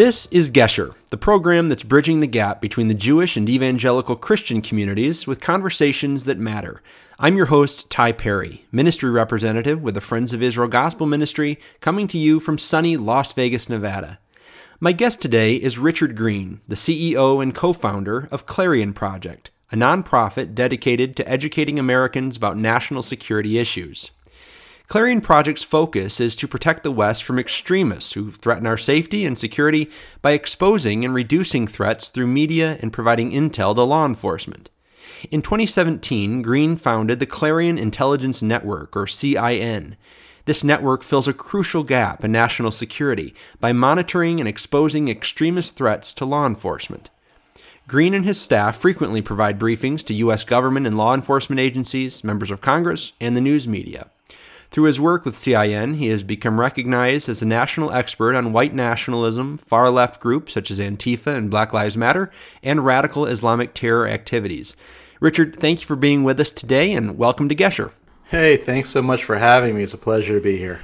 This is Gesher, the program that's bridging the gap between the Jewish and evangelical Christian communities with conversations that matter. I'm your host, Ty Perry, ministry representative with the Friends of Israel Gospel Ministry, coming to you from sunny Las Vegas, Nevada. My guest today is Richard Green, the CEO and co founder of Clarion Project, a nonprofit dedicated to educating Americans about national security issues. Clarion Project's focus is to protect the West from extremists who threaten our safety and security by exposing and reducing threats through media and providing intel to law enforcement. In 2017, Green founded the Clarion Intelligence Network, or CIN. This network fills a crucial gap in national security by monitoring and exposing extremist threats to law enforcement. Green and his staff frequently provide briefings to U.S. government and law enforcement agencies, members of Congress, and the news media. Through his work with CIN, he has become recognized as a national expert on white nationalism, far left groups such as Antifa and Black Lives Matter, and radical Islamic terror activities. Richard, thank you for being with us today and welcome to Gesher. Hey, thanks so much for having me. It's a pleasure to be here.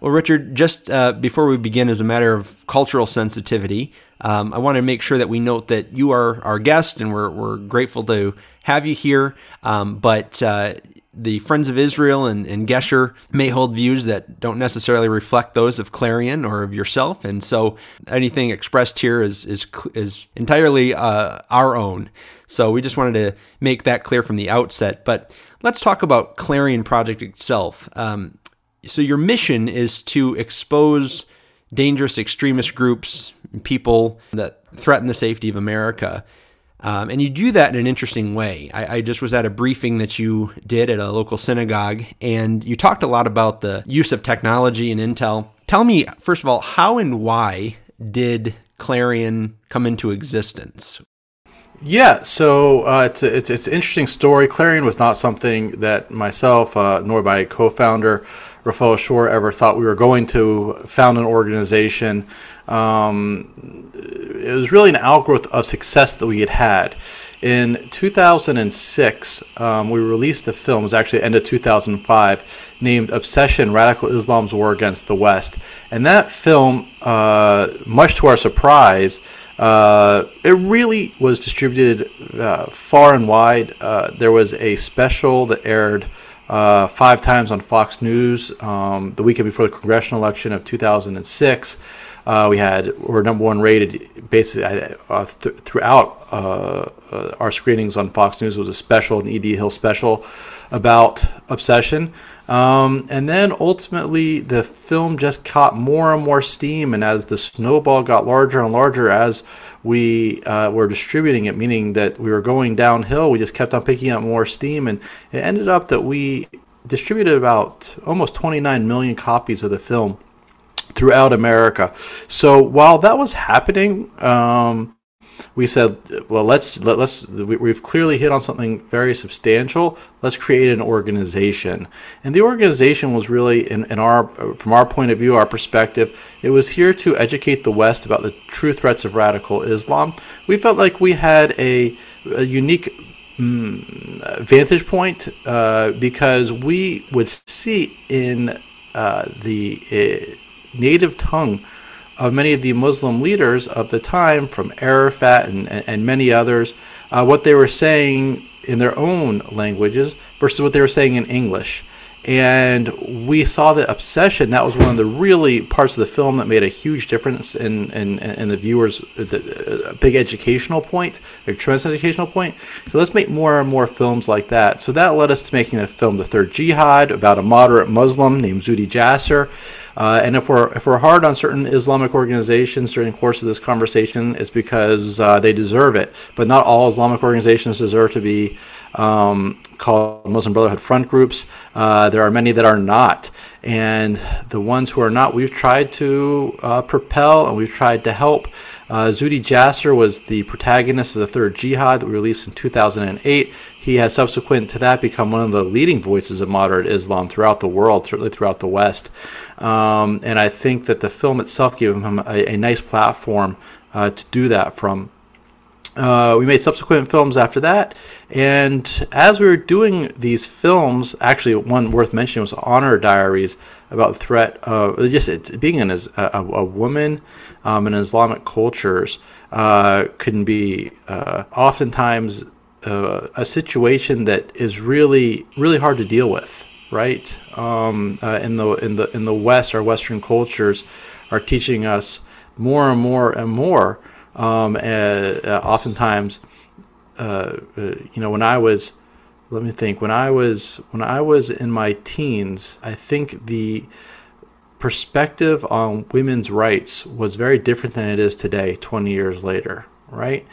Well, Richard, just uh, before we begin, as a matter of cultural sensitivity, um, I want to make sure that we note that you are our guest and we're, we're grateful to have you here. Um, but uh, the Friends of Israel and, and Gesher may hold views that don't necessarily reflect those of Clarion or of yourself, and so anything expressed here is is is entirely uh, our own. So we just wanted to make that clear from the outset. But let's talk about Clarion Project itself. Um, so your mission is to expose dangerous extremist groups, people that threaten the safety of America. Um, and you do that in an interesting way. I, I, just was at a briefing that you did at a local synagogue, and you talked a lot about the use of technology and intel. Tell me, first of all, how and why did Clarion come into existence? Yeah, so uh, it's, a, it's it's an interesting story. Clarion was not something that myself uh, nor my co-founder Raphael Shore ever thought we were going to found an organization um, it was really an outgrowth of success that we had had. In 2006, um, we released a film, it was actually end of 2005, named Obsession Radical Islam's War Against the West. And that film, uh, much to our surprise, uh, it really was distributed uh, far and wide. Uh, there was a special that aired uh, five times on Fox News um, the weekend before the congressional election of 2006. Uh, we had we're number one rated basically uh, th- throughout uh, uh our screenings on Fox News. was a special, an E.D. Hill special about obsession. Um, and then ultimately, the film just caught more and more steam, and as the snowball got larger and larger, as we uh, were distributing it, meaning that we were going downhill, we just kept on picking up more steam, and it ended up that we distributed about almost 29 million copies of the film throughout America. So while that was happening, um, we said, well, let's let, us we, have clearly hit on something very substantial. Let's create an organization, and the organization was really, in, in our from our point of view, our perspective, it was here to educate the West about the true threats of radical Islam. We felt like we had a, a unique mm, vantage point uh, because we would see in uh, the uh, native tongue of many of the Muslim leaders of the time, from Arafat and, and many others, uh, what they were saying in their own languages versus what they were saying in English. And we saw the obsession. That was one of the really parts of the film that made a huge difference in in, in the viewers. The, a big educational point, a tremendous educational point. So let's make more and more films like that. So that led us to making a film, The Third Jihad, about a moderate Muslim named Zuhdi Jasser uh, and if we're if we're hard on certain Islamic organizations during the course of this conversation, it's because uh, they deserve it. But not all Islamic organizations deserve to be um, called Muslim Brotherhood front groups. Uh, there are many that are not, and the ones who are not, we've tried to uh, propel and we've tried to help. Uh, Zuhdi Jasser was the protagonist of the Third Jihad that we released in 2008. He has subsequent to that become one of the leading voices of moderate Islam throughout the world, certainly throughout the West. Um, and I think that the film itself gave him a, a nice platform uh, to do that from. Uh, we made subsequent films after that, and as we were doing these films, actually one worth mentioning was Honor Diaries about the threat of just it, being in as a, a woman um, in Islamic cultures uh, can be uh, oftentimes uh, a situation that is really really hard to deal with, right? Um, uh, in the in the in the West, our Western cultures are teaching us more and more and more um, uh, oftentimes, uh, uh, you know, when I was, let me think, when I was when I was in my teens, I think the perspective on women's rights was very different than it is today, 20 years later, right?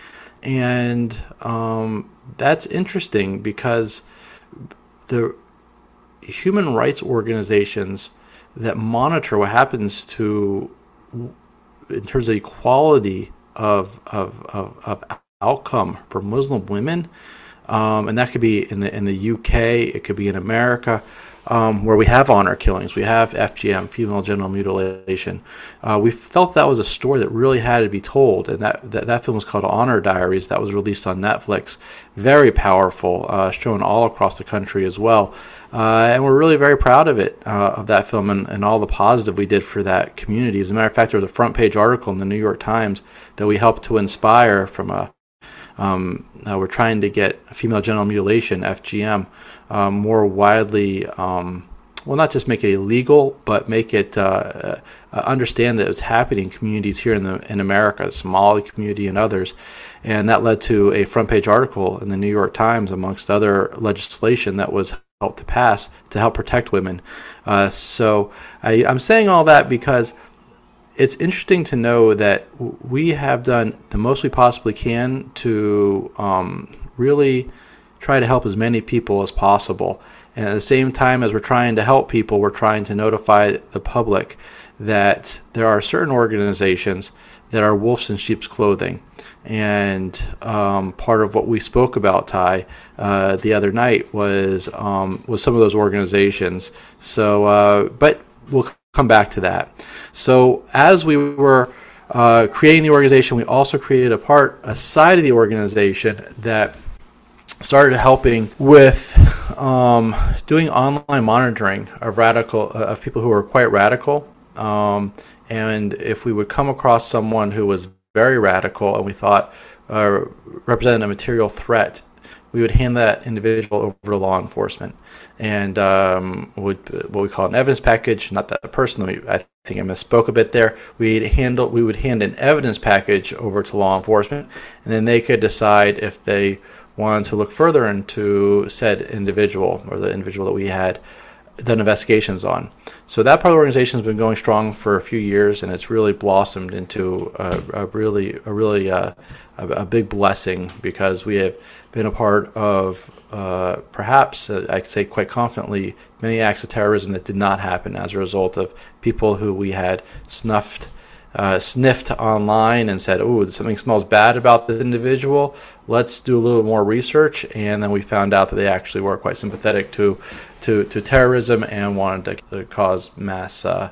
And um, that's interesting because the human rights organizations that monitor what happens to in terms of equality of of, of, of outcome for Muslim women, um, and that could be in the in the UK, it could be in America, um, where we have honor killings, we have FGM, female genital mutilation. Uh, we felt that was a story that really had to be told, and that that, that film was called Honor Diaries. That was released on Netflix. Very powerful, uh, shown all across the country as well. Uh, and we're really very proud of it, uh, of that film, and, and all the positive we did for that community. As a matter of fact, there was a front page article in the New York Times that we helped to inspire from a um, uh, we're trying to get female genital mutilation (FGM) um, more widely. Um, well, not just make it illegal, but make it uh, uh, understand that it's happening in communities here in the in America, the Somali community and others, and that led to a front page article in the New York Times, amongst other legislation that was helped to pass to help protect women. Uh, so I, I'm saying all that because it's interesting to know that we have done the most we possibly can to um, really try to help as many people as possible. And at the same time as we're trying to help people, we're trying to notify the public that there are certain organizations that are wolves in sheep's clothing. And um, part of what we spoke about, Ty, uh, the other night was um, was some of those organizations. So, uh, but we'll come back to that. So as we were uh, creating the organization, we also created a part, a side of the organization that started helping with um, doing online monitoring of radical uh, of people who are quite radical. Um, and if we would come across someone who was very radical and we thought uh, represented a material threat we would hand that individual over to law enforcement and um, would what we call an evidence package. Not that person. Me, I think I misspoke a bit there. We'd handle. We would hand an evidence package over to law enforcement, and then they could decide if they wanted to look further into said individual or the individual that we had done investigations on. So that part of the organization has been going strong for a few years, and it's really blossomed into a, a really, a really uh, a, a, big blessing because we have been a part of uh, perhaps uh, I could say quite confidently many acts of terrorism that did not happen as a result of people who we had snuffed uh, sniffed online and said, "Oh, something smells bad about this individual. Let's do a little more research." And then we found out that they actually were quite sympathetic to to, to terrorism and wanted to cause mass uh,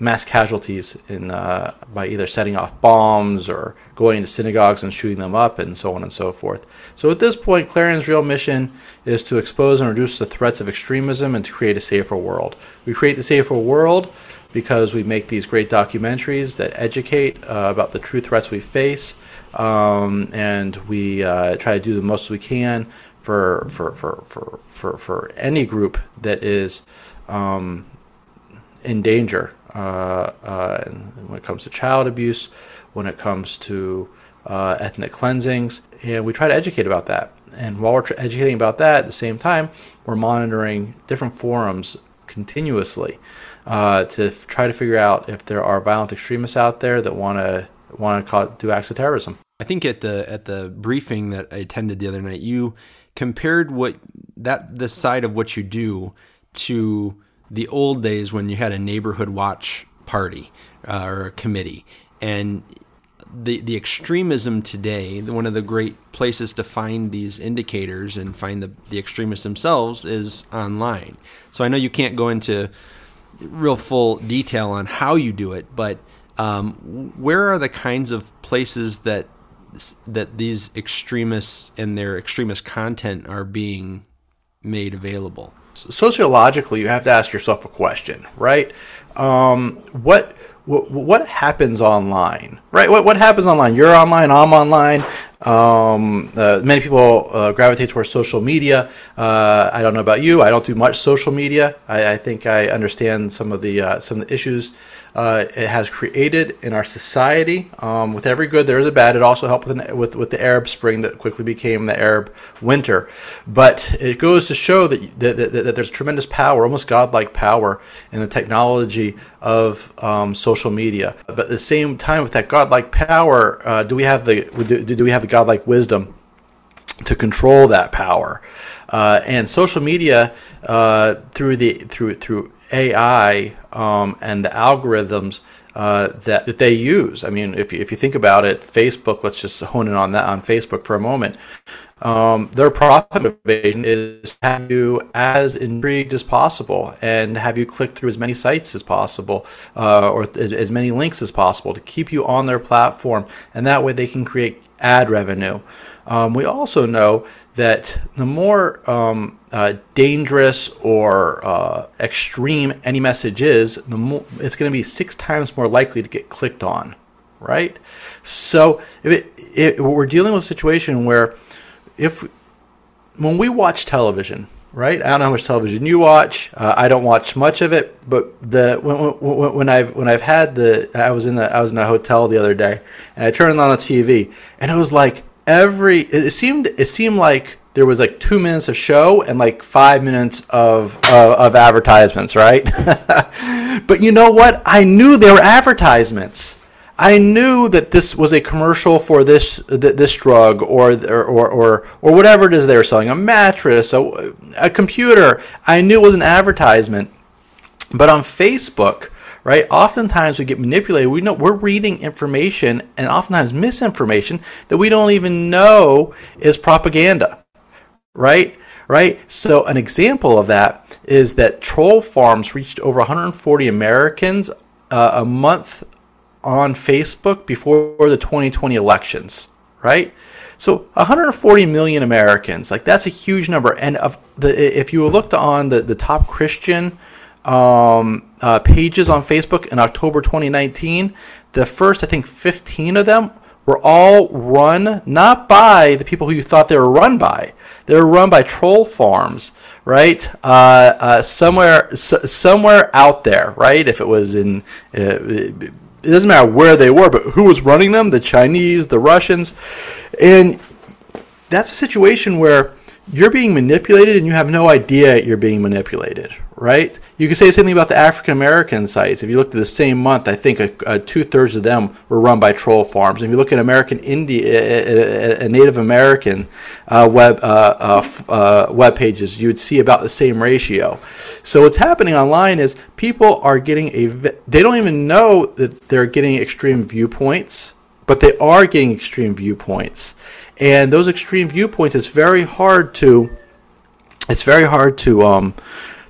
mass casualties in uh, by either setting off bombs or going into synagogues and shooting them up and so on and so forth. So at this point, Clarion's real mission is to expose and reduce the threats of extremism and to create a safer world. We create the safer world because we make these great documentaries that educate uh, about the true threats we face, um, and we uh, try to do the most we can for for for for for, for any group that is um, in danger uh, uh, when it comes to child abuse, when it comes to uh, ethnic cleansings, and we try to educate about that. And while we're educating about that, at the same time, we're monitoring different forums continuously uh, to f- try to figure out if there are violent extremists out there that want to want to do acts of terrorism. I think at the at the briefing that I attended the other night, you compared what that the side of what you do to the old days when you had a neighborhood watch party uh, or a committee, and the the extremism today. One of the great places to find these indicators and find the the extremists themselves is online. So I know you can't go into real full detail on how you do it, but um, where are the kinds of places that that these extremists and their extremist content are being made available? Sociologically, you have to ask yourself a question, right? Um, what what happens online, right? What what happens online? You're online. I'm online. Um, uh, many people uh, gravitate towards social media. Uh, I don't know about you. I don't do much social media. I, I think I understand some of the uh, some of the issues uh, it has created in our society. Um, with every good, there is a bad. It also helped with, with, with the Arab Spring that quickly became the Arab Winter. But it goes to show that, that, that, that there's tremendous power, almost godlike power, in the technology of um, social media. But at the same time, with that godlike power, uh, do we have the do, do we have godlike wisdom to control that power? Uh, and social media uh, through the through through AI um, and the algorithms uh, that that they use. I mean, if you, if you think about it, Facebook. Let's just hone in on that on Facebook for a moment. Um, their profit motivation is to have you as intrigued as possible and have you click through as many sites as possible uh, or as many links as possible to keep you on their platform, and that way they can create ad revenue. Um, we also know that the more um, uh, dangerous or uh, extreme any message is, the more it's going to be six times more likely to get clicked on, right? So if it, it, we're dealing with a situation where if when we watch television, right? I don't know how much television you watch. Uh, I don't watch much of it, but the when, when, when, I've when I've had the I was in the I was in a hotel the other day and I turned on the TV and it was like every it seemed it seemed like there was like two minutes of show and like five minutes of uh, of advertisements, right? but you know what? I knew they were advertisements. I knew that this was a commercial for this this drug or or or or whatever it is they were selling, a mattress, a, a computer. I knew it was an advertisement. But on Facebook, right? Oftentimes we get manipulated. We know we're reading information and oftentimes misinformation that we don't even know is propaganda, right? Right? So an example of that is that troll farms reached over 140 Americans uh, a month on Facebook before the 2020 elections, right? So 140 million Americans, like that's a huge number. And of the, if you looked on the, the top Christian um, uh, pages on Facebook in October 2019. The first, I think, 15 of them were all run not by the people who you thought they were run by. They were run by troll farms, right? Uh, uh, somewhere, s- somewhere out there, right? If it was in, uh, it doesn't matter where they were, but who was running them? The Chinese, the Russians, and that's a situation where you're being manipulated and you have no idea you're being manipulated, right? You could say the same thing about the African American sites. If you look at the same month, I think two thirds of them were run by troll farms. If you look at American Indian, a Native American uh, web uh, uh, uh, web pages, you would see about the same ratio. So what's happening online is people are getting a. They don't even know that they're getting extreme viewpoints, but they are getting extreme viewpoints and those extreme viewpoints it's very hard to it's very hard to um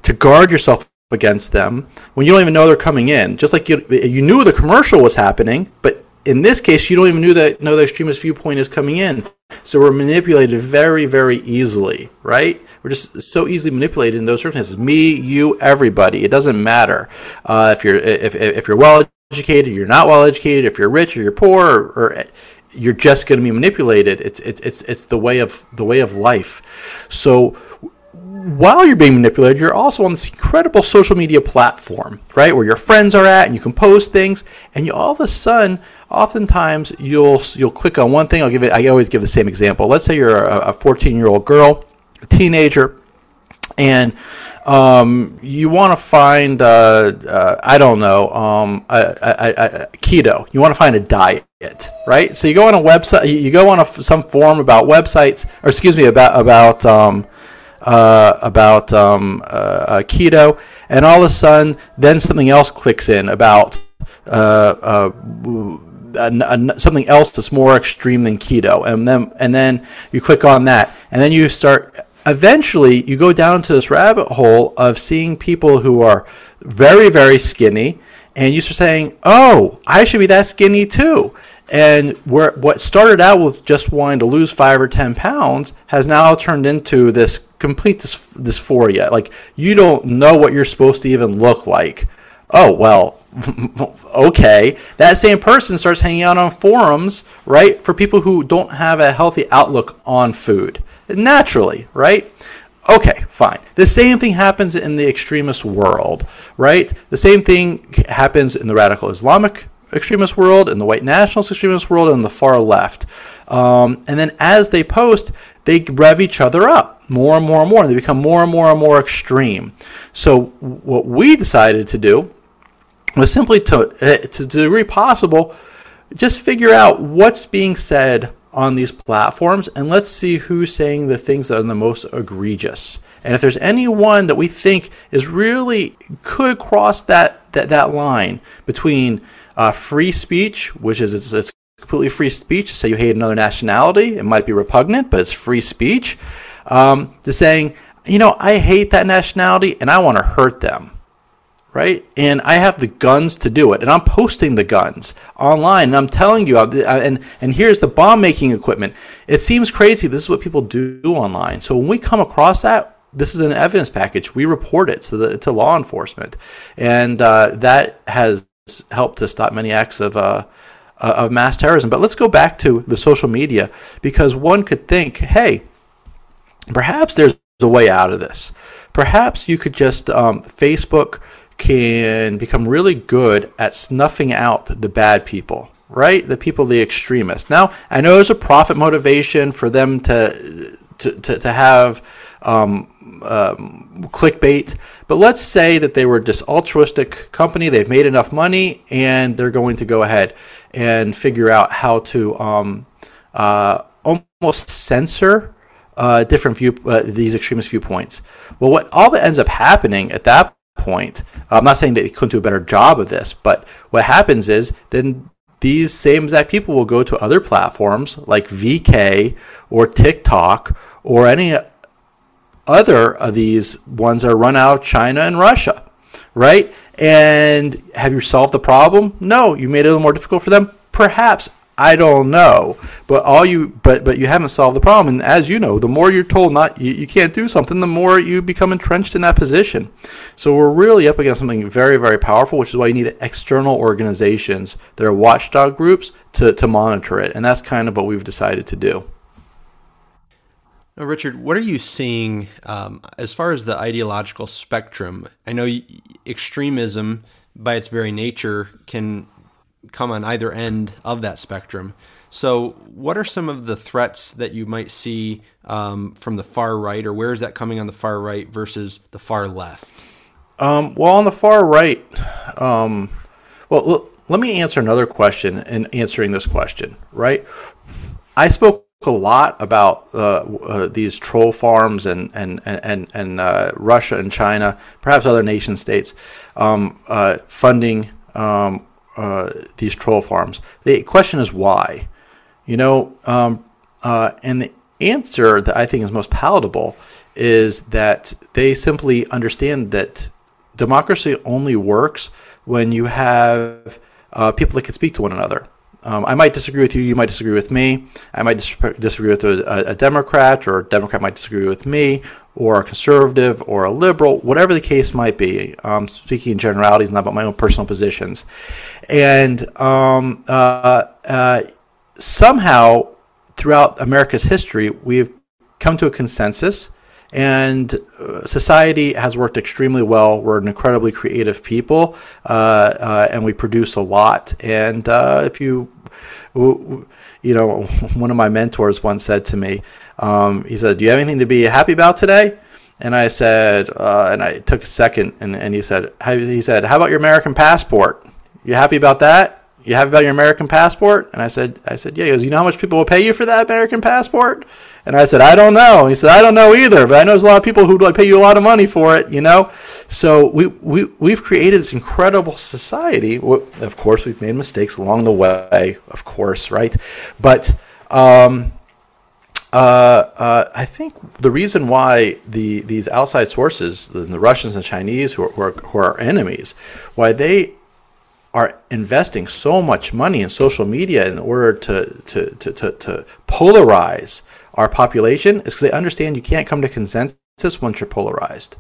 to guard yourself against them when you don't even know they're coming in. Just like you you knew the commercial was happening but in this case you don't even know that know the extremist viewpoint is coming in. So we're manipulated very very easily right? We're just so easily manipulated in those circumstances. Me you everybody it doesn't matter. Uh, if you're if, if you're well educated you're not well educated. If you're rich or you're poor or, or you're just going to be manipulated. It's it's it's it's the way of the way of life. So while you're being manipulated, you're also on this incredible social media platform, right, where your friends are at, and you can post things, and you all of a sudden, oftentimes you'll you'll click on one thing. I'll give it. I always give the same example. Let's say you're a 14 year old girl, a teenager, and um, you want to find uh, uh, I don't know um, a, a, a, keto. You want to find a diet, right? So you go on a website, you go on some forum about websites, or excuse me, about about um, uh, about um, uh, keto, and all of a sudden, then something else clicks in about uh, uh, something else that's more extreme than keto, and then and then you click on that, and then you start eventually you go down to this rabbit hole of seeing people who are very, very skinny, and you start saying, "Oh, I should be that skinny too." And where what started out with just wanting to lose five or ten pounds has now turned into this complete dys- dysphoria. Like you don't know what you're supposed to even look like. Oh well, okay. That same person starts hanging out on forums, right, for people who don't have a healthy outlook on food. Naturally, right? Okay, fine. The same thing happens in the extremist world, right? The same thing happens in the radical Islamic extremist world, and the white nationalist extremist world, and the far left. Um, and then as they post, they rev each other up more and more and more, and they become more and more and more extreme. So what we decided to do was simply to, uh, to the degree possible, just figure out what's being said on these platforms and let's see who's saying the things that are the most egregious. And if there's anyone that we think is really could cross that that, that line between uh, free speech, which is it's, it's completely free speech say you hate another nationality, it might be repugnant, but it's free speech, um, to saying, you know, I hate that nationality and I want to hurt them right? And I have the guns to do it, and I'm posting the guns online, and I'm telling you, and and here's the bomb making equipment. It seems crazy. This is what people do online. So when we come across that, this is an evidence package. We report it to the to law enforcement, and uh, that has helped to stop many acts of. Uh, uh, of mass terrorism. But let's go back to the social media because one could think, hey, perhaps there's a way out of this. Perhaps you could just um, Facebook can become really good at snuffing out the bad people, right? The people, the extremists. Now, I know there's a profit motivation for them to to, to, to have um, um, clickbait, but let's say that they were this altruistic company, they've made enough money, and they're going to go ahead and figure out how to um, uh, almost censor uh, different view uh, these extremist viewpoints. Well, what all that ends up happening at that point. I'm not saying that they couldn't do a better job of this, but what happens is then these same exact people will go to other platforms like VK or TikTok or any other of these ones are run out of China and Russia, right? And have you solved the problem? No, you made it a little more difficult for them. Perhaps I don't know, but all you but but you haven't solved the problem. And as you know, the more you're told not you, you can't do something, the more you become entrenched in that position. So we're really up against something very very powerful, which is why you need external organizations that are watchdog groups to to monitor it, and that's kind of what we've decided to do. Now, Richard, what are you seeing um, as far as the ideological spectrum? I know extremism, by its very nature, can come on either end of that spectrum. So, what are some of the threats that you might see um, from the far right, or where is that coming on the far right versus the far left? Um, well, on the far right, um, well, l- let me answer another question in answering this question, right? I spoke a lot about uh, uh, these troll farms and and and and uh, Russia and China, perhaps other nation states, um, uh, funding um, uh, these troll farms. The question is why. You know, um, uh, and the answer that I think is most palatable is that they simply understand that democracy only works when you have people that can speak to one another. Um, I might disagree with you. You might disagree with me. I might dis- disagree with a, a, Democrat, or a Democrat might disagree with me, or a conservative, or a liberal, whatever the case might be. Um, speaking in generalities, not about my own personal positions. And um, uh, uh, somehow, throughout America's history, we've come to a consensus, and uh, society has worked extremely well. We're an incredibly creative people, uh, uh, and we produce a lot. And uh, if you, you know, one of my mentors once said to me, um, he said, "Do you have anything to be happy about today?" And I said, uh, and I took a second, and, and he said, he said, "How about your American passport?" You happy about that? You happy about your American passport? And I said, I said, yeah. He goes, you know how much people will pay you for that American passport? And I said, I don't know. He said, I don't know either, but I know there's a lot of people who like pay you a lot of money for it, you know? So we, we, we've created this incredible society. Of course, we've made mistakes along the way, of course, right? But, um, uh, uh, I think the reason why the these outside sources, the, the Russians and Chinese, who are, who are, who are enemies, why they are investing so much money in social media in order to, to, to, to, to polarize our population is because they understand you can't come to consensus once you're polarized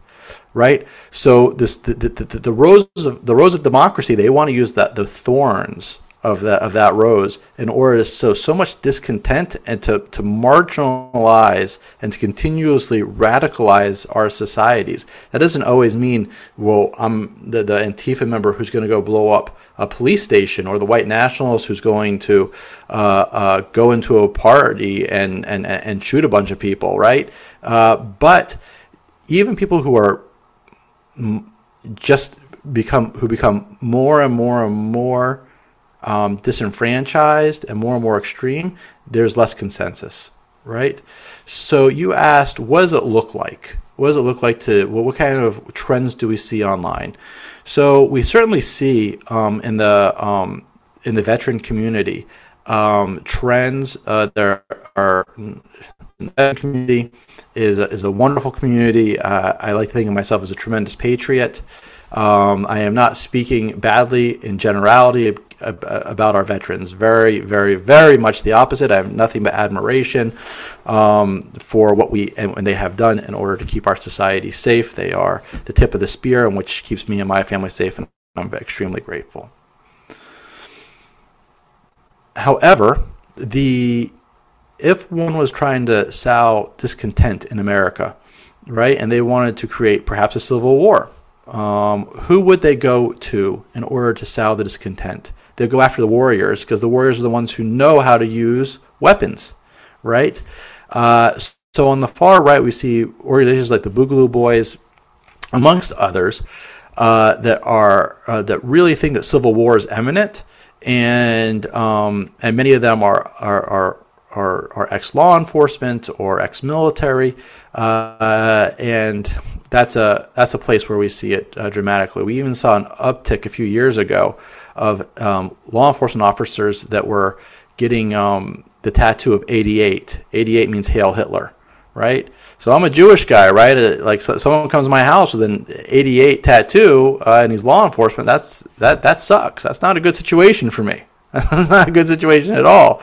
right? So this the, the, the, the roses of the rose of democracy they want to use that the thorns of that of that rose in order to sow so much discontent and to, to marginalize and to continuously radicalize our societies. That doesn't always mean, well, I'm the, the Antifa member who's going to go blow up a police station or the white nationalist who's going to uh, uh, go into a party and, and, and shoot a bunch of people, right? Uh, but even people who are just become who become more and more and more um, disenfranchised and more and more extreme, there's less consensus, right? So you asked, what does it look like? What does it look like to, well, what kind of trends do we see online? So we certainly see um, in the um, in the veteran community um, trends. Uh, there are community is a, is a wonderful community. Uh, I like to think of myself as a tremendous patriot. Um, I am not speaking badly in generality about our veterans. Very, very, very much the opposite. I have nothing but admiration um, for what we and, and, they have done in order to keep our society safe. They are the tip of the spear, and which keeps me and my family safe, and I'm extremely grateful. However, the if one was trying to sow discontent in America, right, and they wanted to create perhaps a civil war, um, who would they go to in order to sow the discontent? They'll go after the warriors because the warriors are the ones who know how to use weapons, right? Uh, so on the far right, we see organizations like the Boogaloo Boys, amongst others, uh, that are uh, that really think that civil war is imminent, and um, and many of them are are are are, are ex law enforcement or ex military, uh, and that's a that's a place where we see it uh, dramatically. We even saw an uptick a few years ago of um, law enforcement officers that were getting um, the tattoo of 88. 88 means Hail Hitler, right? So I'm a Jewish guy, right? Uh, like so, someone comes to my house with an 88 tattoo uh, and he's law enforcement. That's that that sucks. That's not a good situation for me. That's not a good situation at all,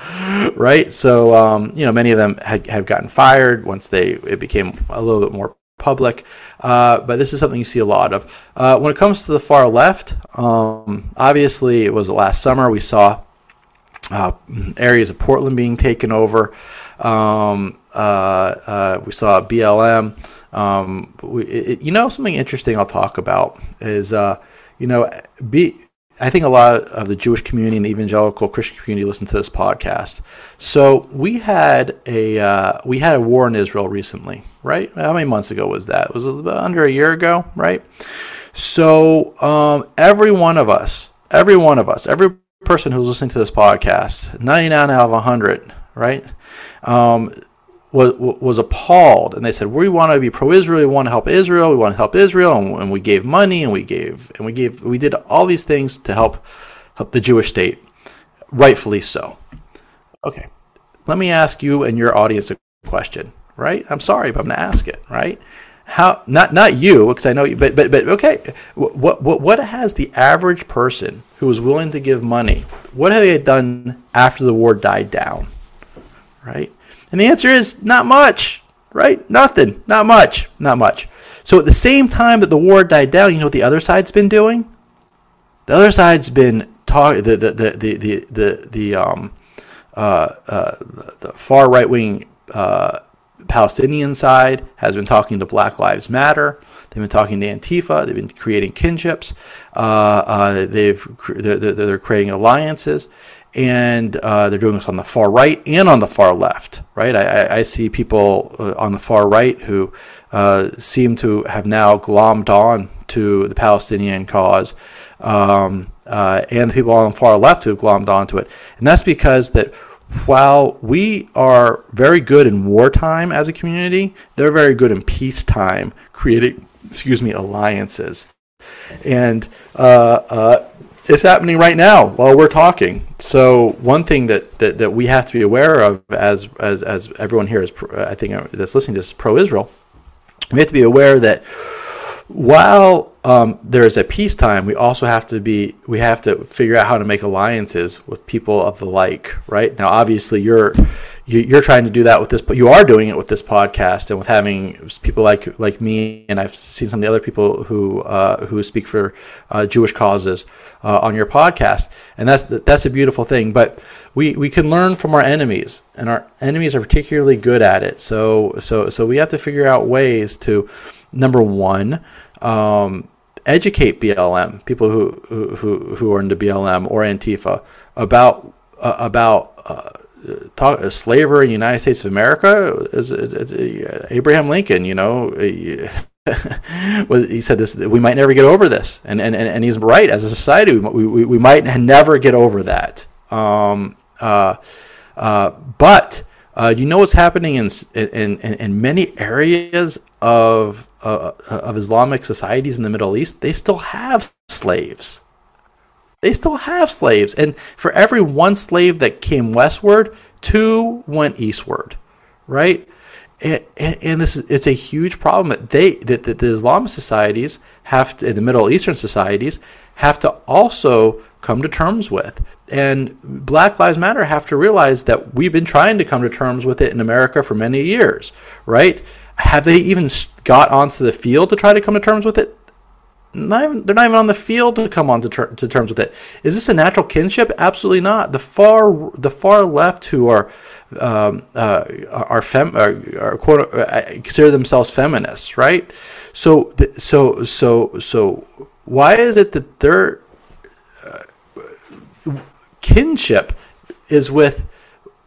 right? So um, you know, many of them had, have gotten fired once they it became a little bit more public. Uh, but this is something you see a lot of. Uh, when it comes to the far left, um, obviously it was last summer we saw uh, areas of Portland being taken over. Um, uh, uh, we saw BLM. Um, we, it, you know, something interesting I'll talk about is, uh, you know, be, I think a lot of the Jewish community and the evangelical Christian community listen to this podcast. So we had a uh, we had a war in Israel recently, right? How many months ago was that? It was under a year ago, right? So um, every one of us, every one of us, every person who's listening to this podcast, ninety nine out of hundred, right? Um, was was appalled, and they said, "We want to be pro-Israel. We want to help Israel. We want to help Israel." And, and, we gave money, and we gave, and we gave, we did all these things to help help the Jewish state, rightfully so. Okay, let me ask you and your audience a question. Right? I'm sorry, but I'm going to ask it. Right? How? Not not you, because I know you. But but but okay. What what what has the average person who is willing to give money? What have they done after the war died down? Right? And the answer is not much, right? Nothing. Not much. Not much. So at the same time that the war died down, you know what the other side's been doing? The other side's been talking the the the the the, the, the um uh, uh, the far right wing uh, Palestinian side has been talking to Black Lives Matter. They've been talking to Antifa. They've been creating kinships. Uh, uh, they've they're, they're, creating alliances, and uh, they're doing this on the far right and on the far left. Right, I, I see people uh, on the far right who uh, seem to have now glommed on to the Palestinian cause, um, uh, and the people on the far left who have glommed onto it, and that's because that while we are very good in wartime as a community, they're very good in peacetime, creating, excuse me, alliances. And it's happening right now while we're talking. So one thing that, that, that we have to be aware of, as as as everyone here is, I think uh, that's listening to this pro-Israel, we have to be aware that while um, there is a peacetime, we also have to be we have to figure out how to make alliances with people of the like. Right now, obviously, you're you, are trying to do that with this, but you are doing it with this podcast and with having people like like me, and I've seen some of the other people who uh, who speak for uh, Jewish causes uh, on your podcast, and that's that's a beautiful thing. But we, we can learn from our enemies, and our enemies are particularly good at it. So so so we have to figure out ways to number one. Um, educate BLM people who who who are into BLM or Antifa about uh, about uh, talk, uh, slavery in the United States of America is, is, is, is Abraham Lincoln. You know, he said this: we might never get over this, and and, and he's right. As a society, we we, we might never get over that. Um, uh, uh, but uh, you know what's happening in in, in, in many areas of uh, of Islamic societies in the Middle East? They still have slaves. They still have slaves, and for every one slave that came westward, two went eastward, right? And, and, and this is it's a huge problem that they that, that the Islamic societies have to, the Middle Eastern societies have to also come to terms with. And Black Lives Matter have to realize that we've been trying to come to terms with it in America for many years, right? Have they even got onto the field to try to come to terms with it? Not even, they're not even on the field to come on to, ter- to terms with it. Is this a natural kinship? Absolutely not. The far the far left who are um, uh, are, fem- are, are quote uh, consider themselves feminists, right? So th- so so so why is it that their uh, kinship is with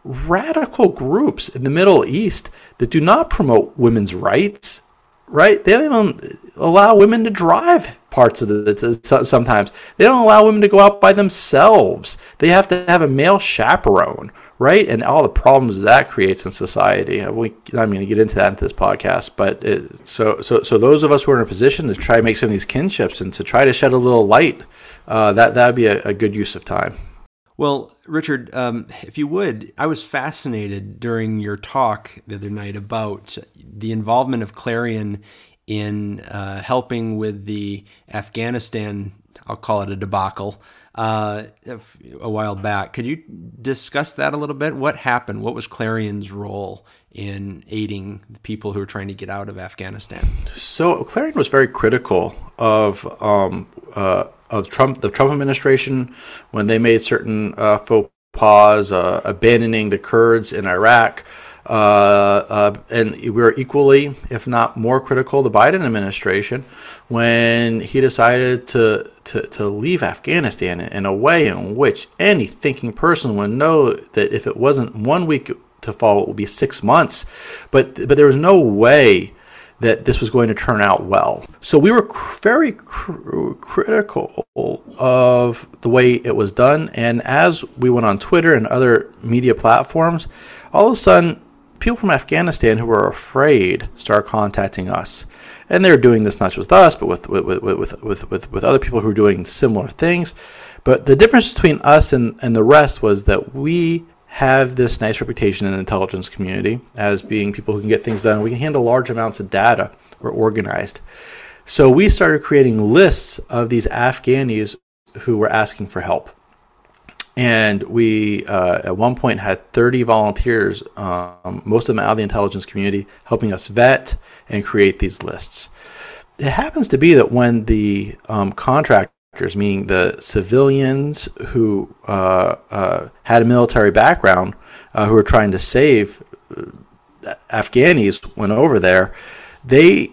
radical groups in the Middle East that do not promote women's rights? Right? They don't even allow women to drive parts of the sometimes. They don't allow women to go out by themselves. They have to have a male chaperone right? And all the problems that creates in society. We i'm going to get into that in this podcast but it, so so so those of us who are in a position to try to make some of these kinships and to try to shed a little light uh, that that'd be a, a good use of time well, Richard, um, if you would, I was fascinated during your talk the other night about the involvement of Clarion in uh, helping with the Afghanistan, I'll call it a debacle, uh, a while back. Could you discuss that a little bit? What happened? What was Clarion's role in aiding the people who were trying to get out of Afghanistan? So Clarion was very critical of um, uh, of Trump, the Trump administration, when they made certain uh, faux pas, uh, abandoning the Kurds in Iraq. Uh, uh, and we were equally, if not more critical, the Biden administration when he decided to, to, to leave Afghanistan in a way in which any thinking person would know that if it wasn't one week to fall, it would be six months. But, but there was no way that this was going to turn out well. So we were cr- very cr- critical of the way it was done. And as we went on Twitter and other media platforms, all of a sudden people from Afghanistan who were afraid start contacting us. And they're doing this not just with us, but with, with, with, with, with, with other people who are doing similar things. But the difference between us and, and the rest was that we have this nice reputation in the intelligence community as being people who can get things done. We can handle large amounts of data. We're organized. So we started creating lists of these Afghanis who were asking for help and we uh, at one point had 30 volunteers, um, most of them out of the intelligence community, helping us vet and create these lists. It happens to be that when the um, meaning the civilians who uh, uh, had a military background, uh, who were trying to save Afghanis, went over there, they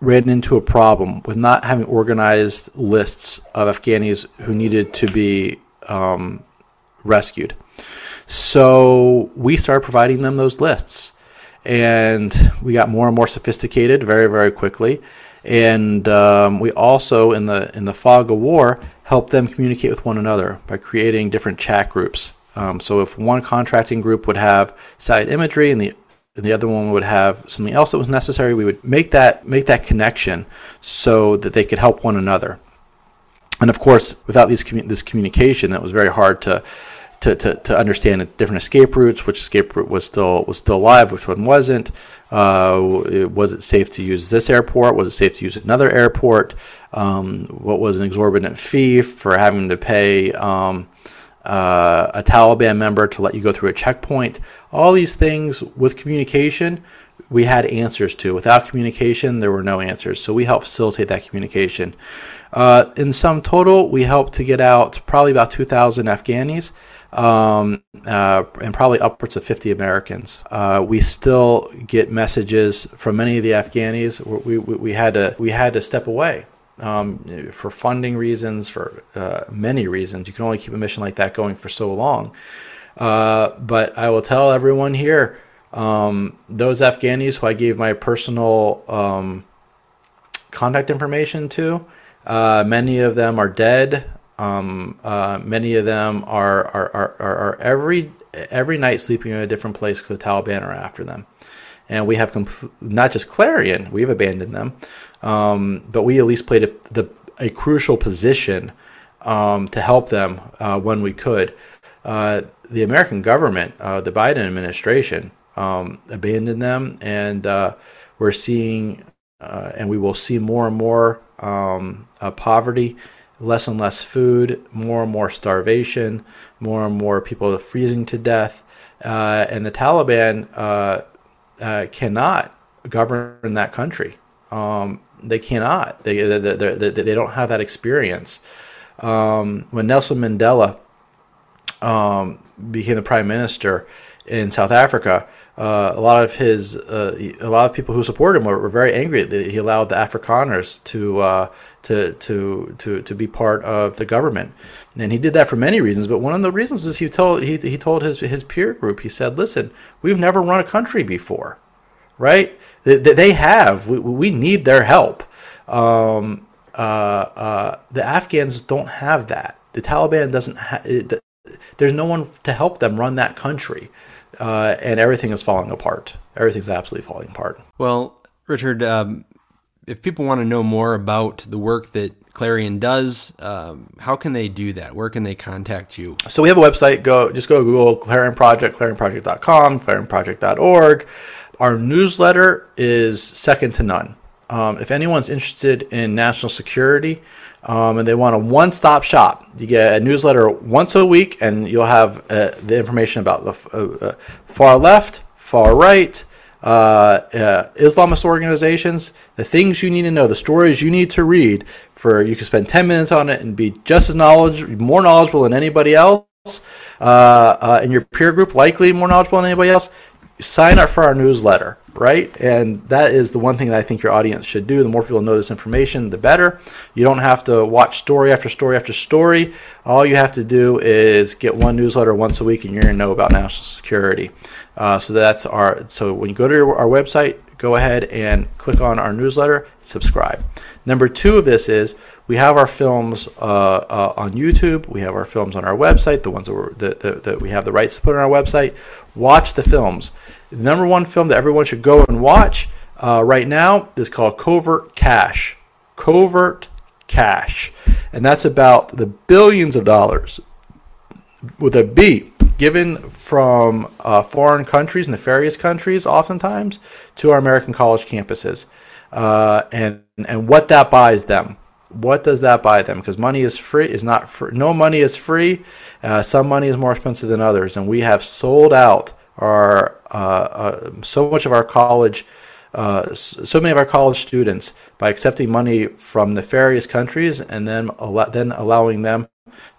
ran into a problem with not having organized lists of Afghanis who needed to be um, rescued. So we started providing them those lists, and we got more and more sophisticated very, very quickly. And um, we also, in the in the fog of war, help them communicate with one another by creating different chat groups. Um, so if one contracting group would have side imagery and the and the other one would have something else that was necessary, we would make that make that connection so that they could help one another and of course, without these commu- this communication, that was very hard to to, to, to understand different escape routes, which escape route was still was still alive, which one wasn't. Uh, was it safe to use this airport? Was it safe to use another airport? Um, what was an exorbitant fee for having to pay um, uh, a Taliban member to let you go through a checkpoint? All these things with communication, we had answers to. Without communication, there were no answers. So we helped facilitate that communication. Uh, in sum total, we helped to get out probably about 2,000 Afghanis um, uh, and probably upwards of 50 Americans. Uh, we still get messages from many of the Afghanis. We, we, we had to we had to step away um, for funding reasons, for uh, many reasons. You can only keep a mission like that going for so long. Uh, but I will tell everyone here, um, those Afghanis who I gave my personal um, contact information to, uh, many of them are dead. Um, uh, many of them are are, are, are, every every night sleeping in a different place because the Taliban are after them. And we have compl- not just Clarion, we've abandoned them, um, but we at least played a, the, a crucial position um, to help them uh, when we could. Uh, the American government, uh, the Biden administration, um, abandoned them, and uh, we're seeing, uh, and we will see more and more um, poverty less and less food, more and more starvation, more and more people freezing to death. Uh, and the Taliban uh, uh, cannot govern that country. Um, they cannot. They, they, they, they, don't have that experience. Um, when Nelson Mandela um, became the prime minister in South Africa, uh, a lot of his uh, a lot of people who supported him were, were, very angry that he allowed the Afrikaners to uh, to to to to be part of the government, and he did that for many reasons. But one of the reasons was he told he he told his his peer group he said, "Listen, we've never run a country before, right? They, they have. We, we need their help. Um, uh, uh, the Afghans don't have that. The Taliban doesn't. have. there's no one to help them run that country." Uh, and everything is falling apart. Everything's absolutely falling apart. Well, Richard, um, if people want to know more about the work that Clarion does, um, how can they do that? Where can they contact you? So we have a website. Go just go Google Clarion Project, clarionproject.com, clarionproject.org. Our newsletter is second to none. Um, if anyone's interested in national security, um, and they want a one-stop shop. You get a newsletter once a week, and you'll have uh, the information about the uh, uh far left, far right, uh, uh, Islamist organizations, the things you need to know, the stories you need to read. For you can spend 10 minutes on it and be just as knowledgeable, more knowledgeable than anybody else. Uh, in your peer group, likely more knowledgeable than anybody else. Sign up for our newsletter right? And that is the one thing that I think your audience should do. The more people know this information, the better. You don't have to watch story after story after story. All you have to do is get one newsletter once a week, and you're going to know about national security. Uh, so that's our. So when you go to our website, go ahead and click on our newsletter, subscribe. Number two of this is we have our films uh, uh, on YouTube. We have our films on our website, the ones that, that, that, that we have the rights to put on our website. Watch the films. The number one film that everyone should go and watch uh, right now is called Covert Cash. Covert Cash. And that's about the billions of dollars with a B given from uh, foreign countries, nefarious countries, oftentimes, to our American college campuses. Uh, and, and what that buys them. What does that buy them? Because money is free, is not free. No money is free. Uh, some money is more expensive than others. And we have sold out our uh, uh, so much of our college, uh, so many of our college students by accepting money from nefarious countries and then al- then allowing them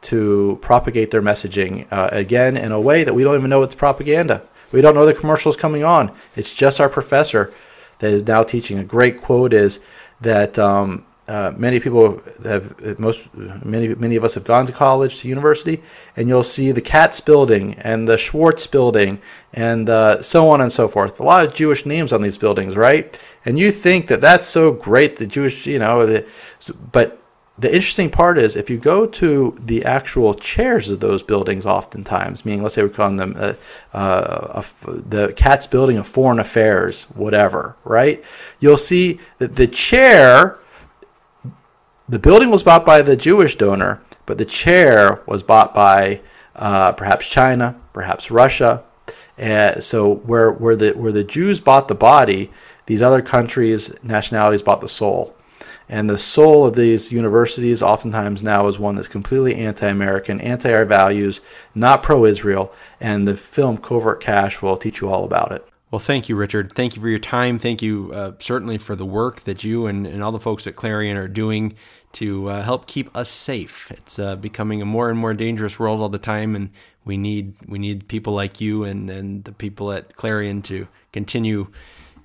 to propagate their messaging again in a way that we don't even know it's propaganda. We don't know the commercials coming on. It's just our professor that is now teaching. A great quote is that um, uh, many people have most many many of us have gone to college to university and you'll see the Katz building and the Schwartz building and uh, so on and so forth. A lot of Jewish names on these buildings right? And you think that that's so great the Jewish you know the, but the interesting part is if you go to the actual chairs of those buildings oftentimes meaning let's say we call them uh, uh the Katz building of foreign affairs whatever right? You'll see that the chair the building was bought by the Jewish donor, but the chair was bought by uh, perhaps China, perhaps Russia. So where where the where the Jews bought the body, these other countries nationalities bought the soul. And the soul of these universities oftentimes now is one that's completely anti American, anti our values, not pro Israel. And the film Covert Cash will teach you all about it. Well, thank you, Richard. Thank you for your time. Thank you uh, certainly for the work that you and, and all the folks at Clarion are doing to uh, help keep us safe. It's uh, becoming a more and more dangerous world all the time, and we need we need people like you and, and the people at Clarion to continue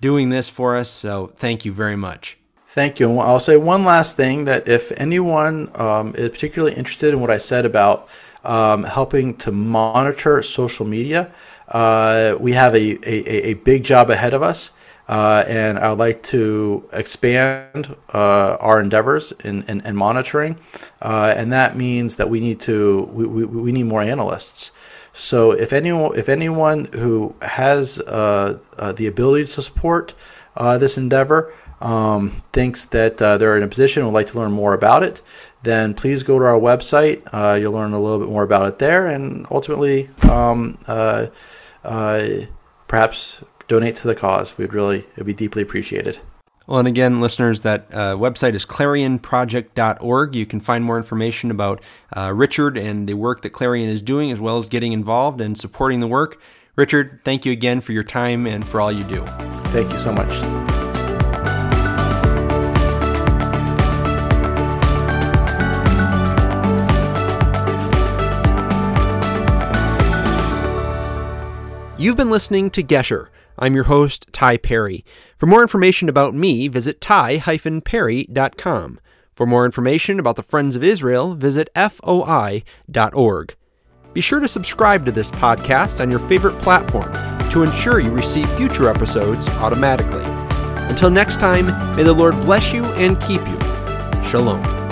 doing this for us. So, thank you very much. Thank you. And I'll say one last thing that if anyone um, is particularly interested in what I said about um, helping to monitor social media, uh, we have a, a, a, big job ahead of us. Uh, and I'd like to expand uh, our endeavors in, in, in monitoring. Uh, and that means that we need to we, we, we, need more analysts. So if anyone if anyone who has uh, uh, the ability to support this endeavor, um, thinks that uh, they're in a position and would like to learn more about it, then please go to our website. Uh, you'll learn a little bit more about it there, and ultimately, um, uh, uh perhaps donate to the cause. We'd really it'd be deeply appreciated. Well, and again, listeners, that uh, website is clarionproject.org. You can find more information about uh, Richard and the work that Clarion is doing, as well as getting involved and supporting the work. Richard, thank you again for your time and for all you do. Thank you so much. You've been listening to Gesher. I'm your host, Ty Perry. For more information about me, visit ty-perry.com. For more information about the Friends of Israel, visit foi.org. Be sure to subscribe to this podcast on your favorite platform to ensure you receive future episodes automatically. Until next time, may the Lord bless you and keep you. Shalom.